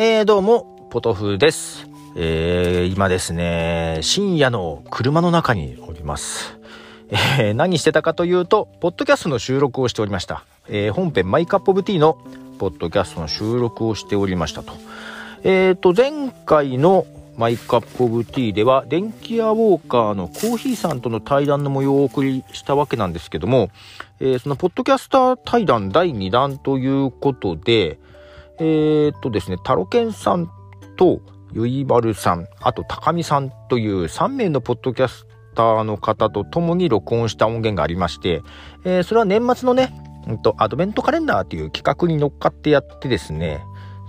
えー、どうも、ポトフです。えー、今ですね、深夜の車の中におります。えー、何してたかというと、ポッドキャストの収録をしておりました。えー、本編マイカップオブティーのポッドキャストの収録をしておりましたと。えーと、前回のマイカップオブティーでは、電気屋ウォーカーのコーヒーさんとの対談の模様をお送りしたわけなんですけども、えー、そのポッドキャスター対談第2弾ということで、えー、っとですね、タロケンさんとゆいばるさん、あと高見さんという3名のポッドキャスターの方と共に録音した音源がありまして、えー、それは年末のね、うんと、アドベントカレンダーっていう企画に乗っかってやってですね、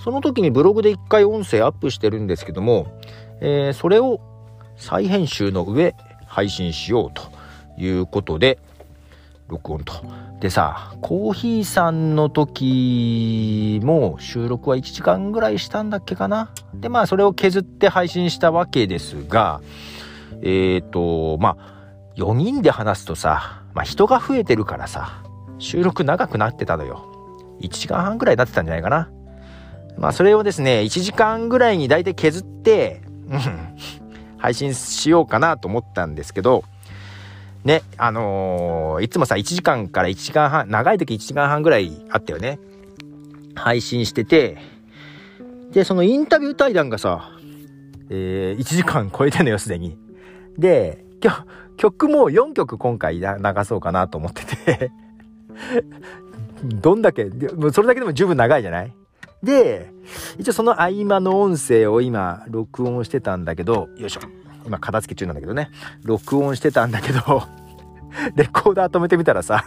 その時にブログで一回音声アップしてるんですけども、えー、それを再編集の上配信しようということで、録音と。でさ、コーヒーさんの時も収録は1時間ぐらいしたんだっけかな？で、まあそれを削って配信したわけですが、えっ、ー、と、まあ、4人で話すとさ、まあ人が増えてるからさ、収録長くなってたのよ。1時間半ぐらいになってたんじゃないかな。まあそれをですね、1時間ぐらいに大体削って、うん、配信しようかなと思ったんですけど、ね、あのー、いつもさ、1時間から1時間半、長い時1時間半ぐらいあったよね。配信してて、で、そのインタビュー対談がさ、えー、1時間超えてんのよ、すでに。で、今日曲も4曲今回流そうかなと思ってて どんだけ、それだけでも十分長いじゃない？で、一応その合間の音声を今、録音してたんだけど、よいしょ。今片付け中なんだけどね、録音してたんだけど レコーダー止めてみたらさ、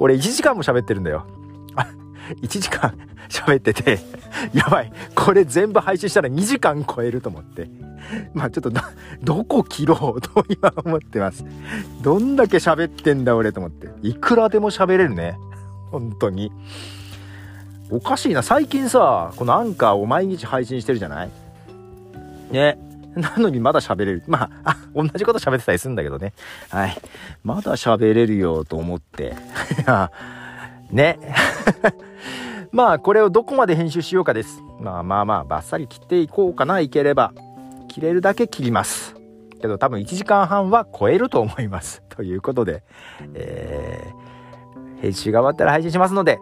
俺1時間も喋ってるんだよ。あ、1時間 喋ってて、やばい。これ全部配信したら2時間超えると思って。まあちょっとど、どこ切ろうと今思ってます。どんだけ喋ってんだ俺と思って。いくらでも喋れるね。本当に。おかしいな。最近さ、このアンカーを毎日配信してるじゃない？ね。なのにまだ喋れる。まあ、あ、同じこと喋ってたりするんだけどね。はい。まだ喋れるよと思って。いや、ね。まあ、これをどこまで編集しようかです。まあまあまあ、バッサリ切っていこうかな、いければ。切れるだけ切ります。けど多分1時間半は超えると思います。ということで、えー、編集が終わったら配信しますので、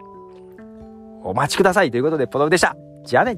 お待ちくださいということで、ポトフでした。じゃあね